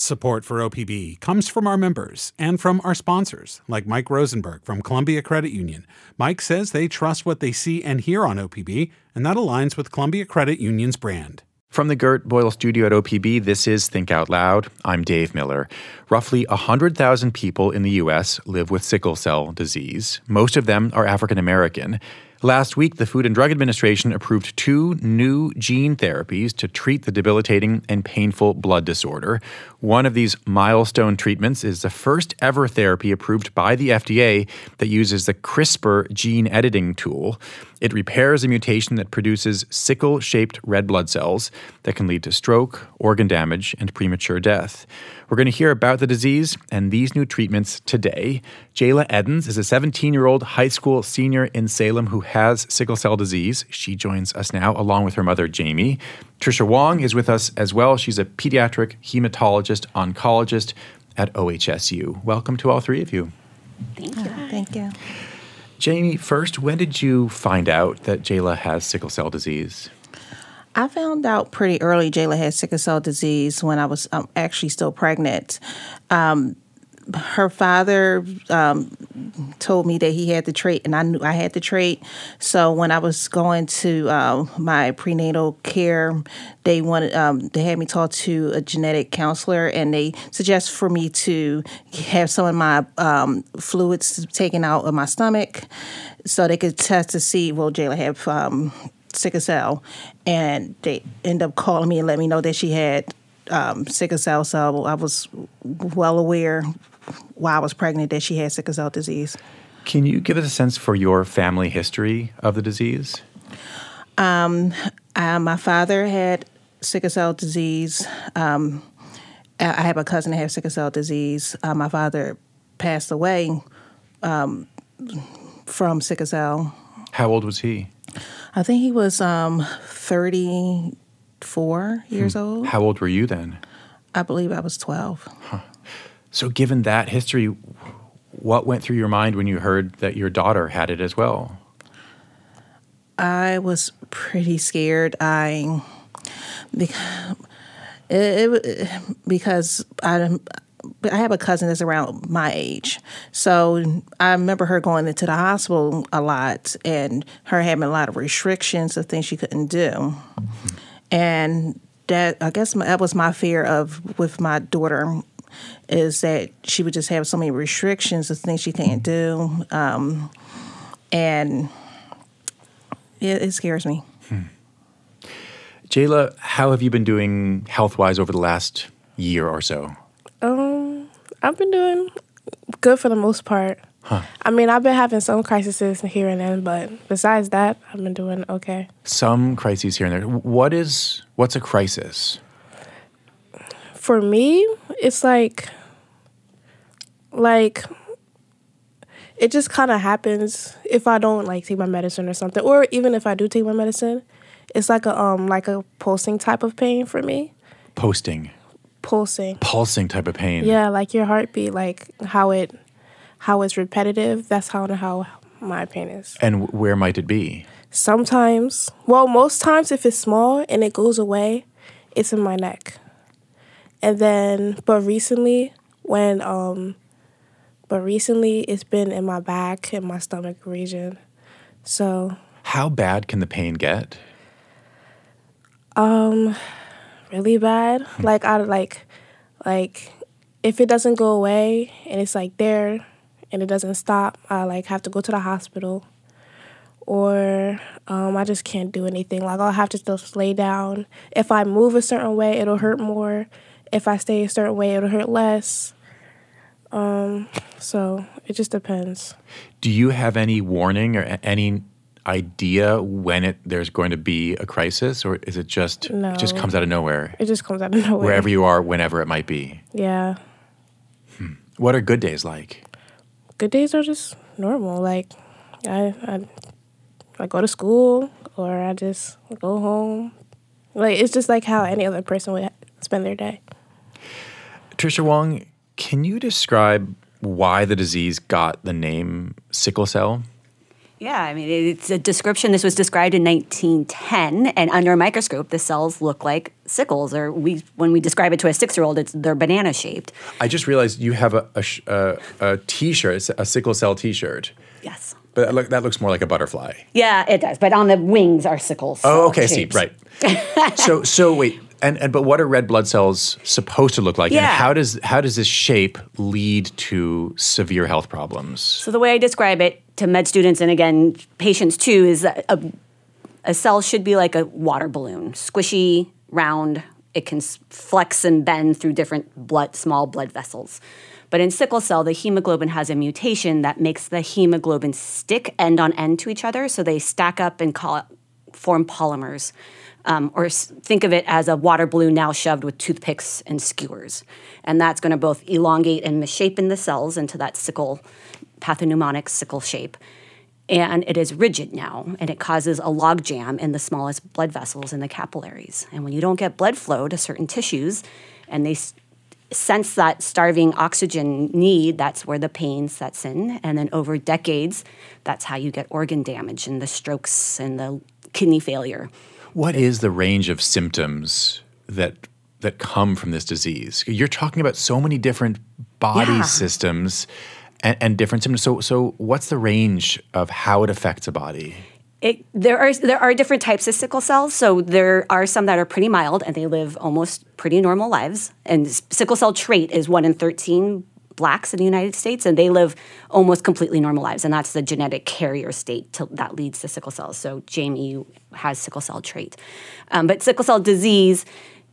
Support for OPB comes from our members and from our sponsors, like Mike Rosenberg from Columbia Credit Union. Mike says they trust what they see and hear on OPB, and that aligns with Columbia Credit Union's brand. From the Gert Boyle studio at OPB, this is Think Out Loud. I'm Dave Miller. Roughly 100,000 people in the U.S. live with sickle cell disease. Most of them are African American. Last week, the Food and Drug Administration approved two new gene therapies to treat the debilitating and painful blood disorder. One of these milestone treatments is the first ever therapy approved by the FDA that uses the CRISPR gene editing tool. It repairs a mutation that produces sickle shaped red blood cells that can lead to stroke, organ damage, and premature death. We're going to hear about the disease and these new treatments today. Jayla Eddins is a 17 year old high school senior in Salem who has sickle cell disease. She joins us now, along with her mother, Jamie. Trisha Wong is with us as well. She's a pediatric hematologist oncologist at OHSU. Welcome to all three of you. Thank you. Thank you. Jamie, first, when did you find out that Jayla has sickle cell disease? I found out pretty early Jayla had sickle cell disease when I was um, actually still pregnant. Um, her father um, told me that he had the trait, and I knew I had the trait. So when I was going to uh, my prenatal care, they wanted um, they had me talk to a genetic counselor, and they suggested for me to have some of my um, fluids taken out of my stomach, so they could test to see will Jayla have um, sickle cell, and they end up calling me and let me know that she had um, sickle cell. So I was well aware while I was pregnant that she had sickle cell disease. Can you give us a sense for your family history of the disease? Um, uh, my father had sickle cell disease. Um, I have a cousin that has sickle cell disease. Uh, my father passed away um, from sickle cell. How old was he? I think he was um, 34 years hmm. old. How old were you then? I believe I was 12. Huh. So, given that history, what went through your mind when you heard that your daughter had it as well? I was pretty scared. I because it, because I I have a cousin that's around my age, so I remember her going into the hospital a lot and her having a lot of restrictions of things she couldn't do, mm-hmm. and that I guess my, that was my fear of with my daughter is that she would just have so many restrictions of things she can't do. Um, and it, it, scares me. Hmm. Jayla, how have you been doing health wise over the last year or so? Um, I've been doing good for the most part. Huh. I mean, I've been having some crises here and then, but besides that, I've been doing okay. Some crises here and there. What is what's a crisis? for me, it's like like it just kind of happens if I don't like take my medicine or something, or even if I do take my medicine, it's like a um like a pulsing type of pain for me. Posting. Pulsing. Pulsing type of pain. Yeah, like your heartbeat, like how it how it's repetitive. That's how how my pain is. And where might it be? Sometimes, well, most times if it's small and it goes away, it's in my neck. And then, but recently, when, um, but recently it's been in my back and my stomach region. So. How bad can the pain get? Um, really bad. Hmm. Like, I like, like, if it doesn't go away and it's like there and it doesn't stop, I like have to go to the hospital or um, I just can't do anything. Like I'll have to just lay down. If I move a certain way, it'll hurt more if I stay a certain way, it'll hurt less. Um, so it just depends. Do you have any warning or any idea when it there's going to be a crisis, or is it just no. it just comes out of nowhere? It just comes out of nowhere. Wherever you are, whenever it might be. Yeah. Hmm. What are good days like? Good days are just normal. Like I, I I go to school or I just go home. Like it's just like how any other person would spend their day. Trisha Wong, can you describe why the disease got the name sickle cell? Yeah, I mean, it's a description. This was described in 1910, and under a microscope, the cells look like sickles. Or we, when we describe it to a six-year-old, it's they're banana shaped. I just realized you have a a, a, a T-shirt, a sickle cell T-shirt, Yes. but that, look, that looks more like a butterfly. Yeah, it does. But on the wings are sickles. Oh, okay, I see. Right. so, so wait, and, and but what are red blood cells supposed to look like? And how does how does this shape lead to severe health problems? So the way I describe it to med students and again patients too is that a, a cell should be like a water balloon, squishy, round. It can flex and bend through different blood, small blood vessels. But in sickle cell, the hemoglobin has a mutation that makes the hemoglobin stick end on end to each other, so they stack up and call form polymers. Um, or think of it as a water balloon now shoved with toothpicks and skewers. And that's going to both elongate and misshapen the cells into that sickle, pathognomonic sickle shape. And it is rigid now, and it causes a logjam in the smallest blood vessels in the capillaries. And when you don't get blood flow to certain tissues, and they s- sense that starving oxygen need, that's where the pain sets in. And then over decades, that's how you get organ damage and the strokes and the kidney failure. What is the range of symptoms that that come from this disease? You're talking about so many different body Yeah. systems and, and different symptoms. So, so what's the range of how it affects a body? It, there are there are different types of sickle cells. So there are some that are pretty mild and they live almost pretty normal lives. And sickle cell trait is one in thirteen blacks in the United States, and they live almost completely normal lives. And that's the genetic carrier state to, that leads to sickle cells. So Jamie has sickle cell trait, um, but sickle cell disease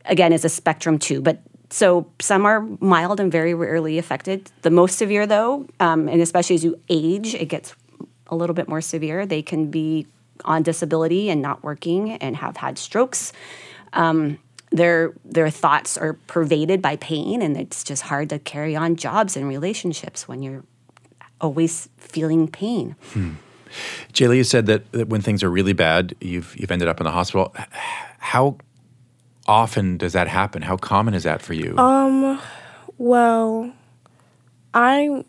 again is a spectrum too. But so some are mild and very rarely affected. The most severe, though, um, and especially as you age, it gets a little bit more severe. They can be on disability and not working and have had strokes. Um, their their thoughts are pervaded by pain, and it's just hard to carry on jobs and relationships when you're always feeling pain. Jayla, you said that, that when things are really bad, you've you've ended up in the hospital. How often does that happen? How common is that for you? Um, Well, I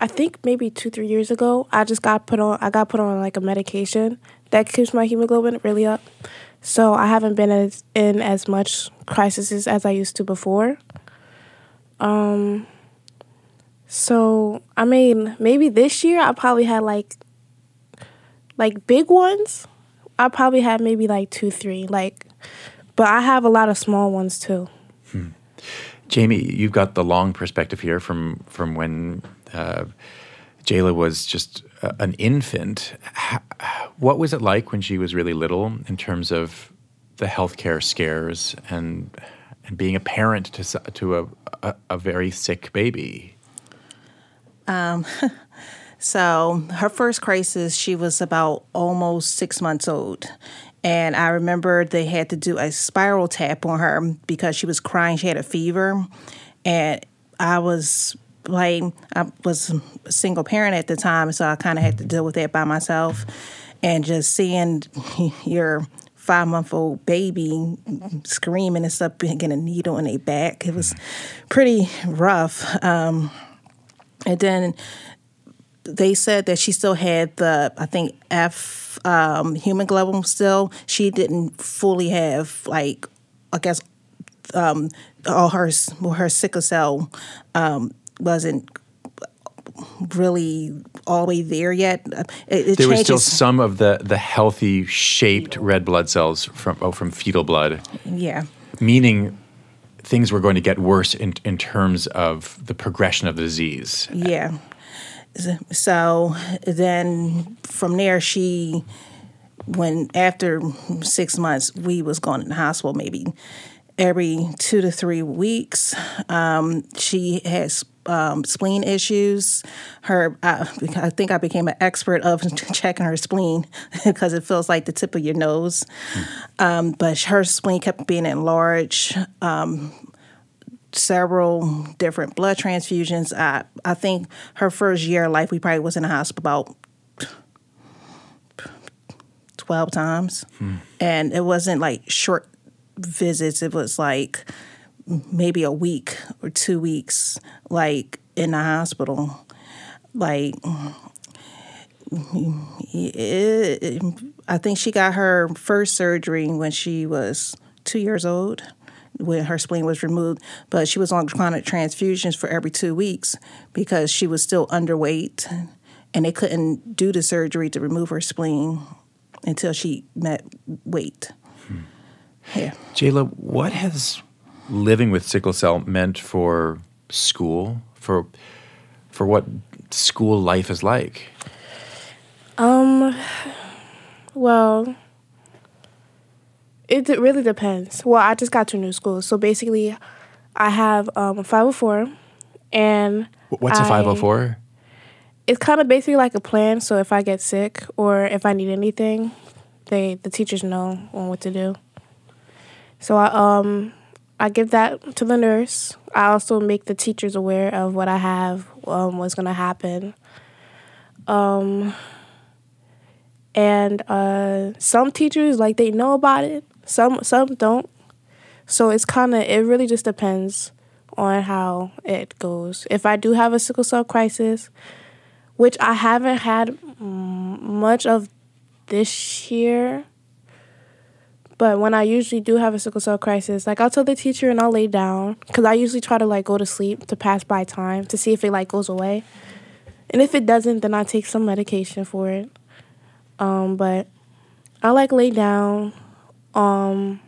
I think maybe two three years ago I just got put on I got put on like a medication that keeps my hemoglobin really up. So I haven't been as in as much crises as I used to before. Um. So I mean, maybe this year I probably had like like big ones. I probably had maybe like two three like, but I have a lot of small ones too. Jamie, you've got the long perspective here from from when uh, Jayla was just an infant. What was it like when she was really little in terms of the healthcare scares and and being a parent to to a a, a very sick baby? Um, So her first crisis, she was about almost six months old. And I remember they had to do a spiral tap on her because she was crying. She had a fever. And I was like, I was a single parent at the time, so I kind of had to deal with that by myself. And just seeing your five month old baby screaming and stuff, getting a needle in their back, it was pretty rough. Um, and then they said that she still had the I think F um, hemoglobin still. She didn't fully have like I guess um, all her her sickle cell um, wasn't really all the way there yet. It, it There was still some of the the healthy shaped red blood cells from oh, from fetal blood, yeah. meaning things were going to get worse in in terms of the progression of the disease. Yeah. So then from there, she, when after six months, we was going to the hospital maybe every two to three weeks. Um, she has um, spleen issues. Her, I, I think I became an expert of checking her spleen because it feels like the tip of your nose. Um, but her spleen kept being enlarged several different blood transfusions. I I think her first year of life, we probably was in the hospital about twelve times, and it wasn't like short visits. It was like maybe a week or two weeks, like in the hospital. Like it, I think she got her first surgery when she was two years old, when her spleen was removed. But she was on chronic transfusions for every two weeks because she was still underweight, and they couldn't do the surgery to remove her spleen until she met weight. Hmm. Yeah. Jayla, what has living with sickle cell meant for school? For for what school life is like? Um, well, it really depends. Well, I just got to a new school, so basically, I have um, a 504, and what's a 504? It's kind of basically like a plan. So if I get sick or if I need anything, they the teachers know what to do. So I um I give that to the nurse. I also make the teachers aware of what I have, um, what's gonna happen. Um, and uh, some teachers like they know about it. Some some don't. So it's kind of it really just depends on how it goes. If I do have a sickle cell crisis, which I haven't had much of this year, but when I usually do have a sickle cell crisis, like I'll tell the teacher and I'll lay down because I usually try to like go to sleep to pass by time to see if it like goes away. And if it doesn't, then I take some medication for it. Um, but I like lay down, um,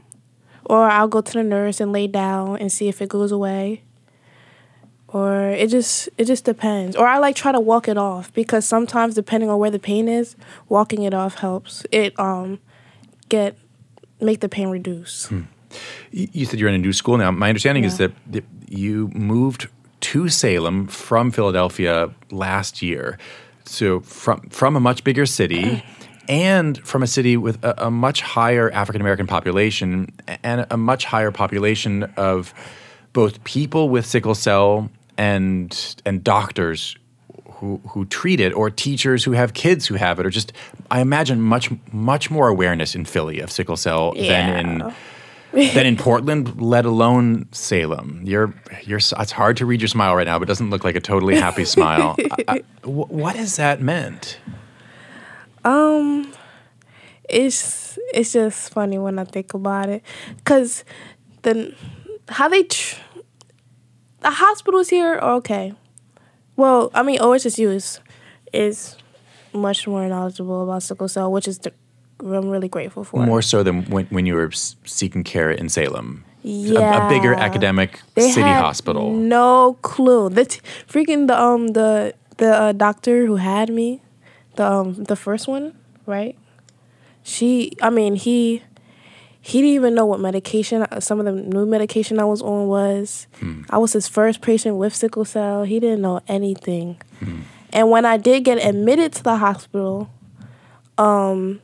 or I'll go to the nurse and lay down and see if it goes away. Or it just it just depends. Or I like try to walk it off because sometimes depending on where the pain is, walking it off helps. It um get make the pain reduce. Hmm. You said you're in a new school now. My understanding yeah. is that you moved to Salem from Philadelphia last year. So from from a much bigger city and from a city with a, a much higher African American population and a much higher population of both people with sickle cell and and doctors who who treat it or teachers who have kids who have it or just I imagine much much more awareness in Philly of sickle cell yeah. than in than in Portland, let alone Salem. You're you're it's hard to read your smile right now, but it doesn't look like a totally happy smile. I, I, what has that meant? Um it's it's just funny when I think about it cuz the how they tr- the hospitals here are okay well, I mean, OHSU is is much more knowledgeable about sickle cell, which is the, I'm really grateful for. More so than when, when you were seeking care in Salem. Yeah, a, a bigger academic they city hospital. No clue. The t- freaking the um the the uh, doctor who had me, the um the first one, right? She, I mean, he he didn't even know what medication uh, some of the new medication I was on was. Hmm. I was his first patient with sickle cell. He didn't know anything. Hmm. And when I did get admitted to the hospital, um,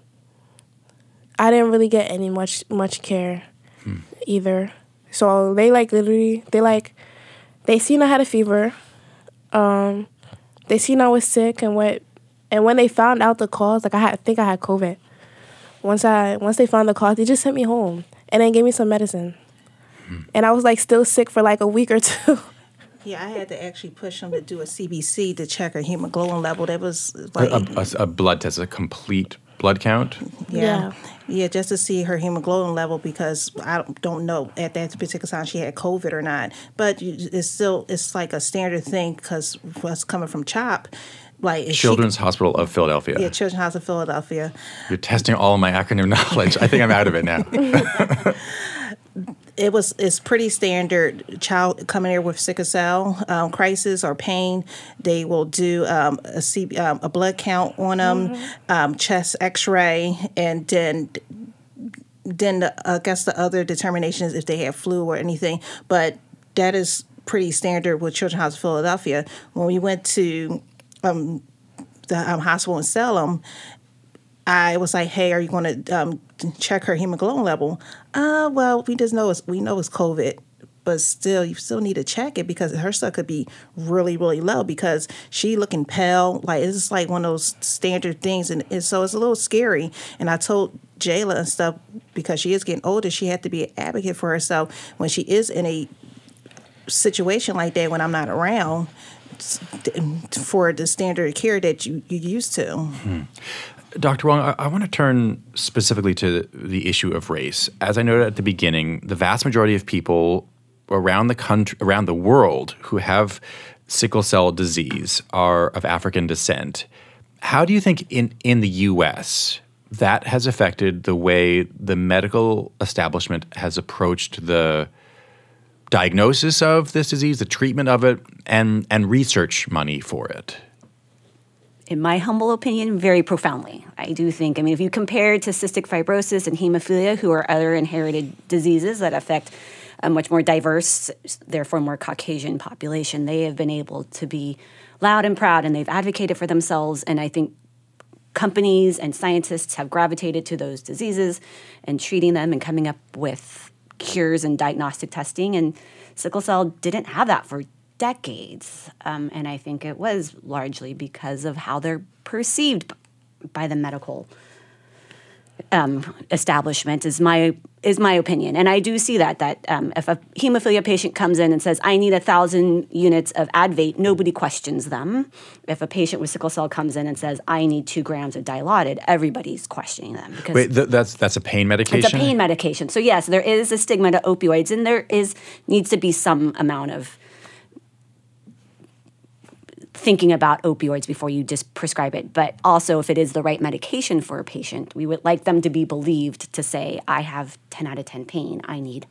I didn't really get any much much care hmm. either. So they like literally they like they seen I had a fever. Um, they seen I was sick and what and when they found out the cause, like I had I think I had COVID once I once they found the cause, they just sent me home and then gave me some medicine. Hmm. And I was like still sick for like a week or two. Yeah, I had to actually push them to do a CBC to check her hemoglobin level. That was like a, a, a blood test, a complete blood count. Yeah. yeah. yeah, just to see her hemoglobin level because I don't know at that particular time she had COVID or not. But it's still it's like a standard thing because what's coming from CHOP like Children's she, Hospital of Philadelphia. Yeah, Children's Hospital of Philadelphia. You're testing all of my acronym knowledge. I think I'm out of it now. it was it's pretty standard. Child coming here with sickle cell um, crisis or pain, they will do um, a, C, um, a blood count on them, mm-hmm. Um, chest X-ray, and then then the, I guess the other determination is if they have flu or anything. But that is pretty standard with Children's Hospital of Philadelphia. When we went to um, the um, hospital in Salem, I was like, "Hey, are you going to um, check her hemoglobin level?" Uh, well, we just know it's we know it's COVID, but still, you still need to check it because her stuff could be really, really low because she looking pale. Like it's like one of those standard things, and, and so it's a little scary. And I told Jayla and stuff because she is getting older, she had to be an advocate for herself when she is in a situation like that when I'm not around for the standard of care that you you used to. Mm-hmm. Dr. Wong, I, I want to turn specifically to the issue of race. As I noted at the beginning, the vast majority of people around the country, around the world, who have sickle cell disease are of African descent. How do you think in in the U.S. that has affected the way the medical establishment has approached the diagnosis of this disease, the treatment of it, and and research money for it? in my humble opinion, very profoundly. I do think, I mean, if you compare it to cystic fibrosis and hemophilia, who are other inherited diseases that affect a much more diverse, therefore more Caucasian population, they have been able to be loud and proud and they've advocated for themselves. And I think companies and scientists have gravitated to those diseases and treating them and coming up with cures and diagnostic testing. And sickle cell didn't have that for decades. Um, and I think it was largely because of how they're perceived by the medical um, establishment is my is my opinion, and I do see that that um, if a hemophilia patient comes in and says I need a thousand units of Advate, nobody questions them. If a patient with sickle cell comes in and says I need two grams of Dilaudid, everybody's questioning them because Wait, th- that's that's a pain medication. It's a pain medication. So yes, there is a stigma to opioids, and there is needs to be some amount of thinking about opioids before you just prescribe it. But also, if it is the right medication for a patient, we would like them to be believed to say, I have 10 out of 10 pain, I need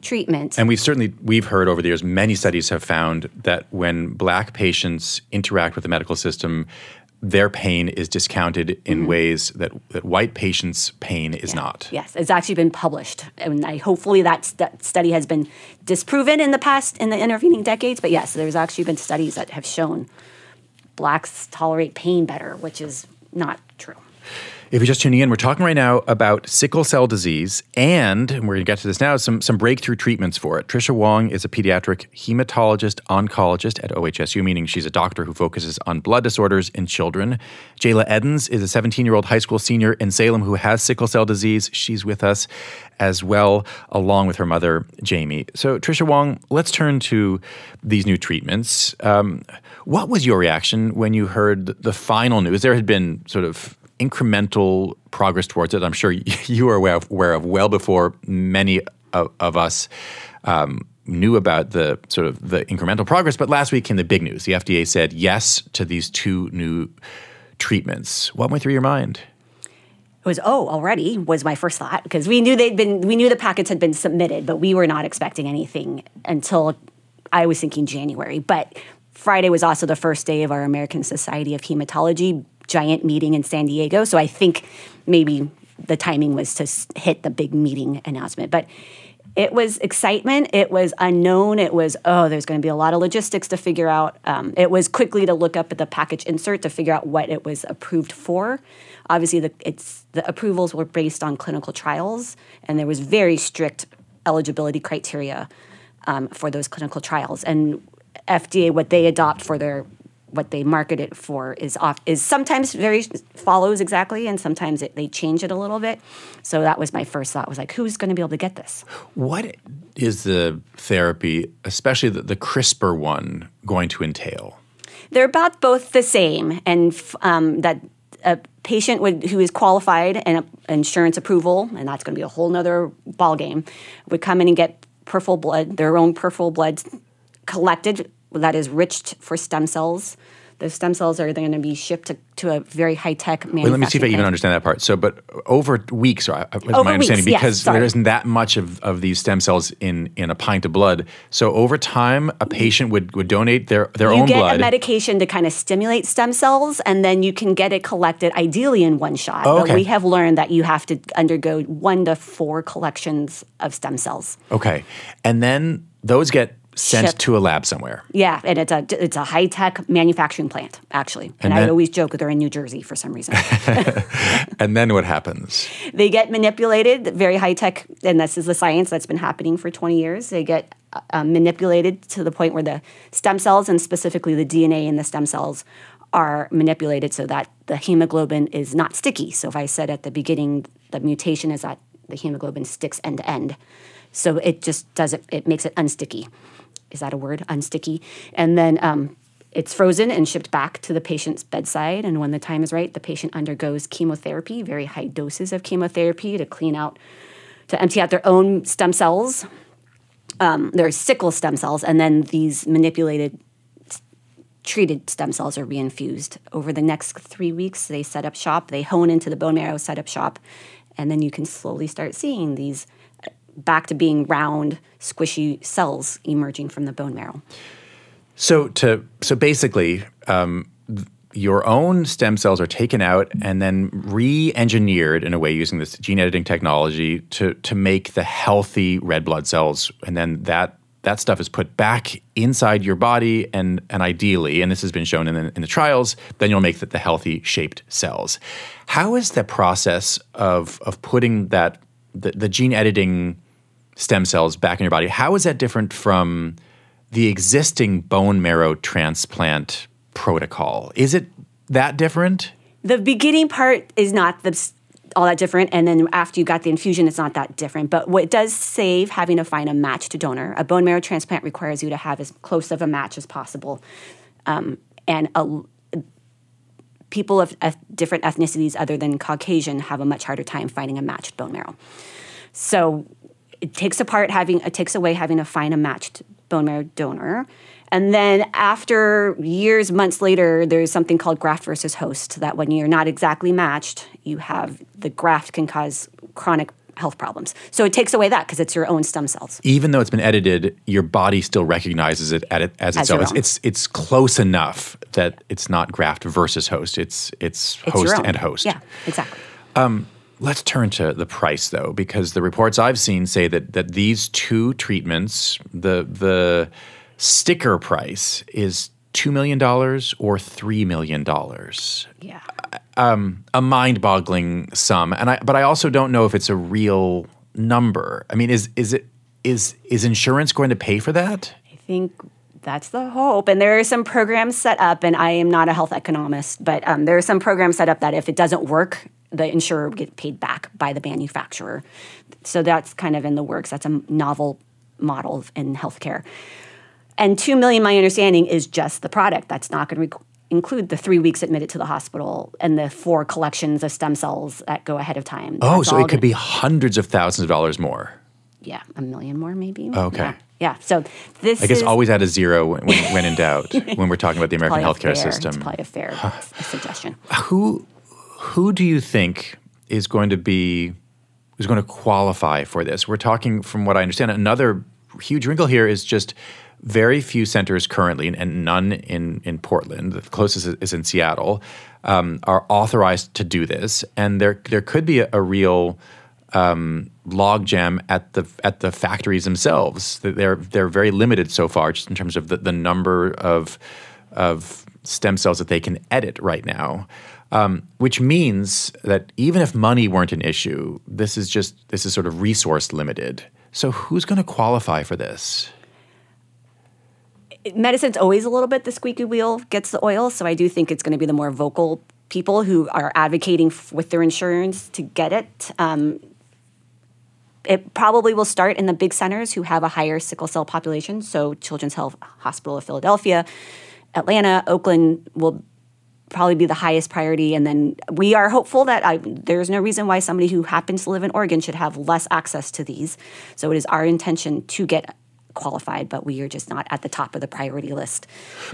treatment. And we've certainly we've heard over the years many studies have found that when black patients interact with the medical system their pain is discounted in mm-hmm. ways that, that white patients' pain is yeah. not. Yes, it's actually been published, and I, hopefully that st- study has been disproven in the past in the intervening decades. But yes, there's actually been studies that have shown blacks tolerate pain better, which is not true. If you're just tuning in, we're talking right now about sickle cell disease, and we're going to get to this now, some, some breakthrough treatments for it. Trisha Wong is a pediatric hematologist oncologist at OHSU, meaning she's a doctor who focuses on blood disorders in children. Jayla Eddins is a 17 year old high school senior in Salem who has sickle cell disease. She's with us as well, along with her mother, Jamie. So, Trisha Wong, let's turn to these new treatments. Um, what was your reaction when you heard the final news? There had been sort of incremental progress towards it. I'm sure you are aware of, aware of well before many of, of us um, knew about the sort of the incremental progress. But last week came the big news. The FDA said yes to these two new treatments. What went through your mind? It was oh already was my first thought because we knew they'd been we knew the packets had been submitted, but we were not expecting anything until I was thinking January. But Friday was also the first day of our American Society of Hematology giant meeting in San Diego. So I think maybe the timing was to hit the big meeting announcement. But it was excitement. It was unknown. It was, oh, there's going to be a lot of logistics to figure out. Um, it was quickly to look up at the package insert to figure out what it was approved for. Obviously, the, it's, the approvals were based on clinical trials, and there was very strict eligibility criteria um, for those clinical trials. And FDA, what they adopt for their what they market it for is off is sometimes very follows exactly and sometimes it, they change it a little bit. So that was my first thought was like who's going to be able to get this? What is the therapy especially the, the crispr one going to entail? They're about both the same and um, that a patient would, who is qualified and insurance approval and that's going to be a whole nother ball game would come in and get peripheral blood their own peripheral blood collected that is rich for stem cells. Those stem cells are going to be shipped to, to a very high tech manufacturing. Wait, let me see if I even understand that part. So, but over weeks, or uh, was over my understanding, weeks, because yes, there isn't that much of, of these stem cells in, in a pint of blood. So, over time, a patient would, would donate their, their you own blood. You get a medication to kind of stimulate stem cells, and then you can get it collected ideally in one shot. Oh, okay. But we have learned that you have to undergo one to four collections of stem cells. Okay. And then those get sent Shipped. to a lab somewhere. Yeah, and it's a it's a high tech manufacturing plant actually, and, And I always joke that they're in New Jersey for some reason. And then what happens? they get manipulated, very high tech, and this is the science that's been happening for 20 years. They get uh, manipulated to the point where the stem cells, and specifically the DNA in the stem cells, are manipulated so that the hemoglobin is not sticky. So, if I said at the beginning, the mutation is that the hemoglobin sticks end to end. So, it just does it, it makes it unsticky. Is that a word? Unsticky. And then um, it's frozen and shipped back to the patient's bedside. And when the time is right, the patient undergoes chemotherapy, very high doses of chemotherapy to clean out, to empty out their own stem cells, um, their sickle stem cells, and then these manipulated treated stem cells are reinfused. Over the next three weeks, they set up shop, they hone into the bone marrow, set up shop, and then you can slowly start seeing these back to being round, squishy cells emerging from the bone marrow. So to so basically, um, your own stem cells are taken out and then re-engineered in a way using this gene editing technology to to make the healthy red blood cells, and then that that stuff is put back inside your body and and ideally and this has been shown in the, in the trials then you'll make the, the healthy shaped cells how is the process of of putting that the, the gene editing stem cells back in your body how is that different from the existing bone marrow transplant protocol is it that different the beginning part is not the all that different. And then after you got the infusion, it's not that different. But what does save having to find a matched donor. A bone marrow transplant requires you to have as close of a match as possible. Um, and a, people of different ethnicities other than Caucasian have a much harder time finding a matched bone marrow. So it takes apart having it takes away having to find a matched bone marrow donor. And then after years, months later, there's something called graft versus host that when you're not exactly matched, you have the graft can cause chronic health problems. So it takes away that because it's your own stem cells. Even though it's been edited, your body still recognizes it as, as its own. It's, it's, it's close enough that it's not graft versus host. It's it's, it's host and host. Yeah, exactly. Um, let's turn to the price though, because the reports I've seen say that that these two treatments, the the sticker price is $2 million or $3 million. Yeah. Um, a mind boggling sum. And I, but I also don't know if it's a real number. I mean, is, is, it, is, is insurance going to pay for that? I think that's the hope. And there are some programs set up, and I am not a health economist, but um, there are some programs set up that if it doesn't work, the insurer will get paid back by the manufacturer. So that's kind of in the works. That's a novel model in healthcare. And two million, my understanding, is just the product. That's not going to include the three weeks admitted to the hospital and the four collections of stem cells that go ahead of time. Oh, That's so it could be hundreds of thousands of dollars more. Yeah, a million more maybe. Okay. Yeah. yeah. So this I guess is, always add a zero when, when in doubt when we're talking about the American healthcare fair, system. It's probably a fair suggestion. Who who do you think is going to be is going to qualify for this? We're talking from what I understand another huge wrinkle here is just very few centers currently, and none in, in Portland, the closest is in Seattle, um, are authorized to do this. And there, there could be a, a real um, logjam at the at the factories themselves. They're they're very limited so far, just in terms of the, the number of of stem cells that they can edit right now. Um, which means that even if money weren't an issue, this is just this is sort of resource limited. So who's going to qualify for this? medicine's always a little bit the squeaky wheel gets the oil. So I do think it's going to be the more vocal people who are advocating f- with their insurance to get it. Um, it probably will start in the big centers who have a higher sickle cell population. So Children's Health Hospital of Philadelphia, Atlanta, Oakland will probably be the highest priority. And then we are hopeful that I, there's no reason why somebody who happens to live in Oregon should have less access to these. So it is our intention to get qualified, but we are just not at the top of the priority list.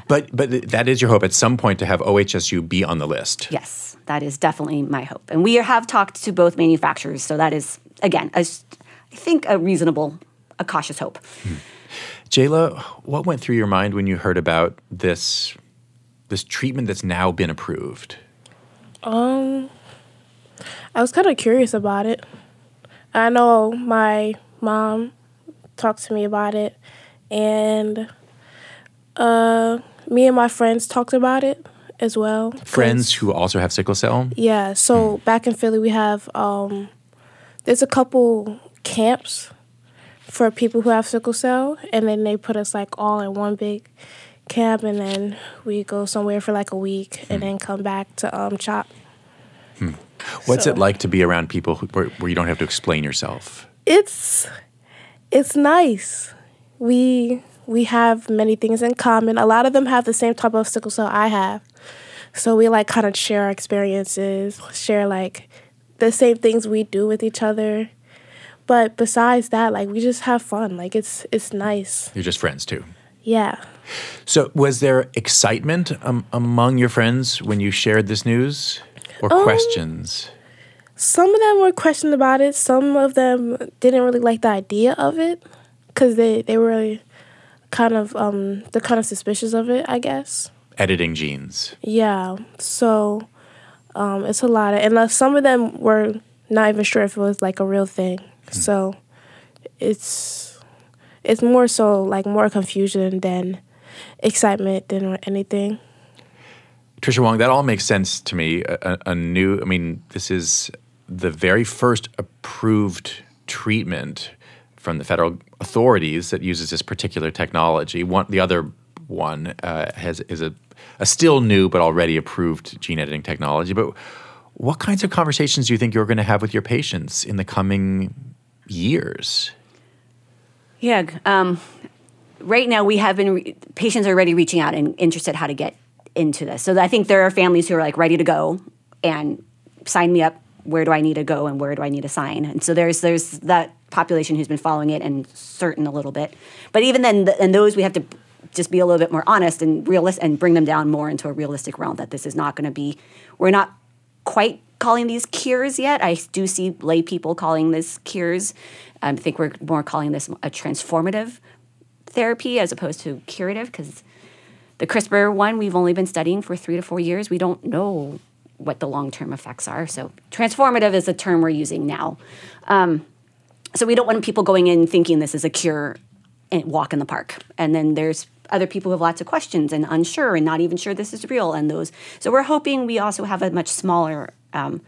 But but that is your hope at some point to have OHSU be on the list. Yes, that is definitely my hope, and we have talked to both manufacturers, so that is again, a, I think a reasonable, a cautious hope. Hmm. Jayla, what went through your mind when you heard about this this treatment that's now been approved? Um, I was kind of curious about it. I know my mom talked to me about it, and uh, me and my friends talked about it as well. Friends who also have sickle cell. Yeah. So hmm. back in Philly, we have um, there's a couple camps for people who have sickle cell, and then they put us like all in one big camp, and then we go somewhere for like a week, and hmm. then come back to um, CHOP. Hmm. What's so, it like to be around people who, where, where you don't have to explain yourself? It's it's nice. We we have many things in common. A lot of them have the same type of sickle cell I have. So we like kind of share our experiences, share like the same things we do with each other. But besides that, like we just have fun. Like it's it's nice. You're just friends too. Yeah. So, was there excitement um, among your friends when you shared this news, or Um, questions? Some of them were questioned about it. Some of them didn't really like the idea of it because they they were kind of um they're kind of suspicious of it. I guess. Editing genes. Yeah. So um, it's a lot of, and uh, some of them were not even sure if it was like a real thing. So it's it's more so like more confusion than excitement than anything. Trisha Wong, that all makes sense to me. A, a, new, I mean, this is the very first approved treatment from the federal authorities that uses this particular technology. One, the other one uh, has is a, a still new but already approved gene editing technology. But what kinds of conversations do you think you're going to have with your patients in the coming years? Yeah. Um, right now, we have been re- patients are already reaching out and interested how to get into this. So I think there are families who are like ready to go and sign me up. Where do I need to go and where do I need to sign? And so there's there's that population who's been following it and certain a little bit. But even then, th- and those we have to just be a little bit more honest and realist and bring them down more into a realistic realm that this is not going to be. We're not quite calling these cures yet. I do see lay people calling this cures. I think we're more calling this a transformative therapy as opposed to curative because the CRISPR one we've only been studying for three to four years. We don't know what the long term effects are. So transformative is a term we're using now. Um, so we don't want people going in thinking this is a cure and walk in the park. And then there's other people who have lots of questions and unsure and not even sure this is real. And those, so we're hoping we also have a much smaller um,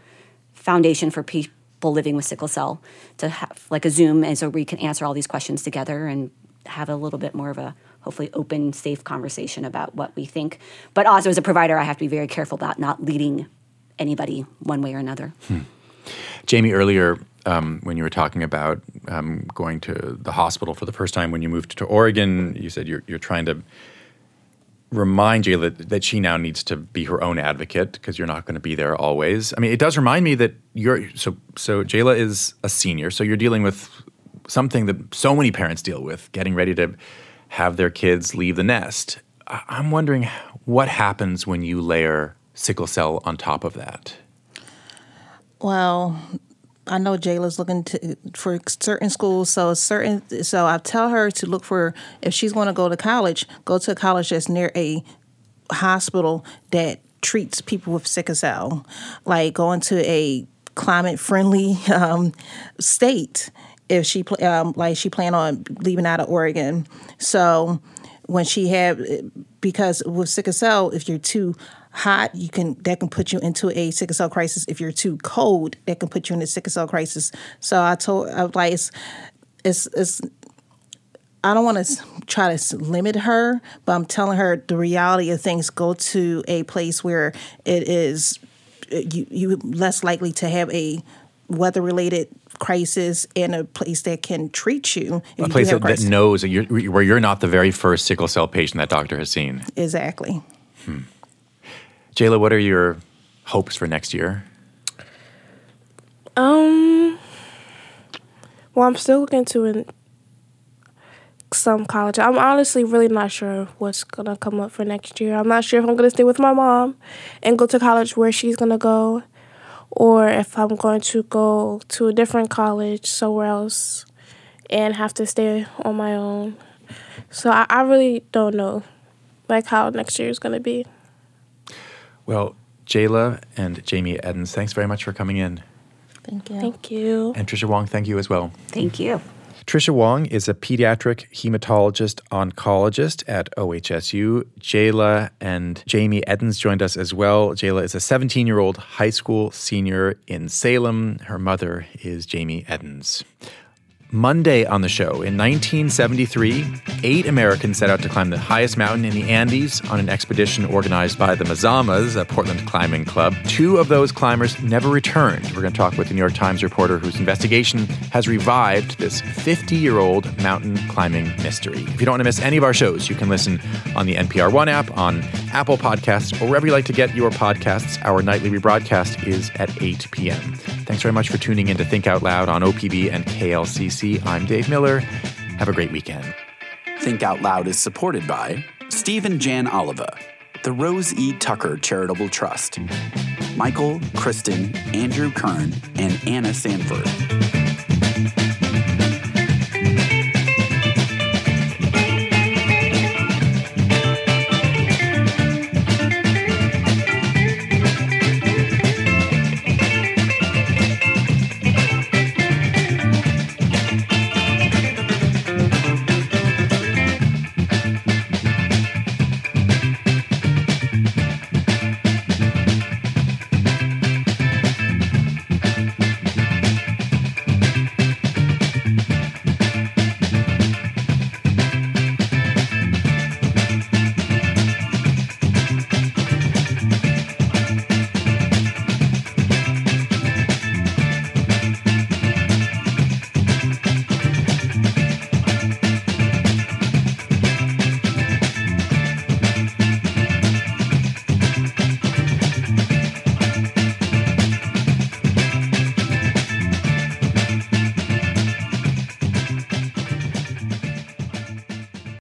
foundation for people living with sickle cell to have like a Zoom, and so we can answer all these questions together and have a little bit more of a hopefully open, safe conversation about what we think. But also as a provider, I have to be very careful about not leading anybody one way or another. Jamie, earlier um, when you were talking about um, going to the hospital for the first time when you moved to Oregon, you said you're, you're trying to remind Jayla that, that she now needs to be her own advocate because you're not going to be there always. I mean, it does remind me that you're so so. Jayla is a senior, so you're dealing with something that so many parents deal with, getting ready to have their kids leave the nest. I'm wondering what happens when you layer sickle cell on top of that. Well, I know Jayla's looking to for certain schools, so certain. So I tell her to look for if she's going to go to college, go to a college that's near a hospital that treats people with sickle cell, like going to a climate friendly um, state. If she um, like she plan on leaving out of Oregon, so when she had because with sickle cell, if you're too hot, you can that can put you into a sickle cell crisis. If you're too cold, that can put you in a sickle cell crisis. So I told I was like, it's it's, it's I don't want to try to limit her, but I'm telling her the reality of things. Go to a place where it is you you less likely to have a weather related crisis in a place that can treat you. if you A do place that, that knows that you're, where you're not the very first sickle cell patient that doctor has seen. exactly. Hmm. Jayla, what are your hopes for next year? Um. Well, I'm still looking to in some college. I'm honestly really not sure what's gonna come up for next year. I'm not sure if I'm gonna stay with my mom and go to college where she's gonna go, or if I'm going to go to a different college somewhere else and have to stay on my own. So I, I really don't know, like how next year is gonna be. Well, Jayla and Jamie Eddins, thanks very much for coming in. Thank you. Thank you. And Trisha Wong, thank you as well. Thank you. Trisha Wong is a pediatric hematologist oncologist at OHSU. Jayla and Jamie Eddins joined us as well. Jayla is a 17 year old high school senior in Salem. Her mother is Jamie Eddins. Monday on the show. In 1973, eight Americans set out to climb the highest mountain in the Andes on an expedition organized by the Mazamas, a Portland climbing club. Two of those climbers never returned. We're going to talk with the New York Times reporter whose investigation has revived this 50 year old mountain climbing mystery. If you don't want to miss any of our shows, you can listen on the NPR One app, on Apple Podcasts, or wherever you like to get your podcasts. Our nightly rebroadcast is at 8 p.m. Thanks very much for tuning in to Think Out Loud on OPB and KLCC. I'm Dave Miller. Have a great weekend. Think Out Loud is supported by Stephen Jan Oliva, the Rose E. Tucker Charitable Trust, Michael, Kristen, Andrew Kern, and Anna Sanford.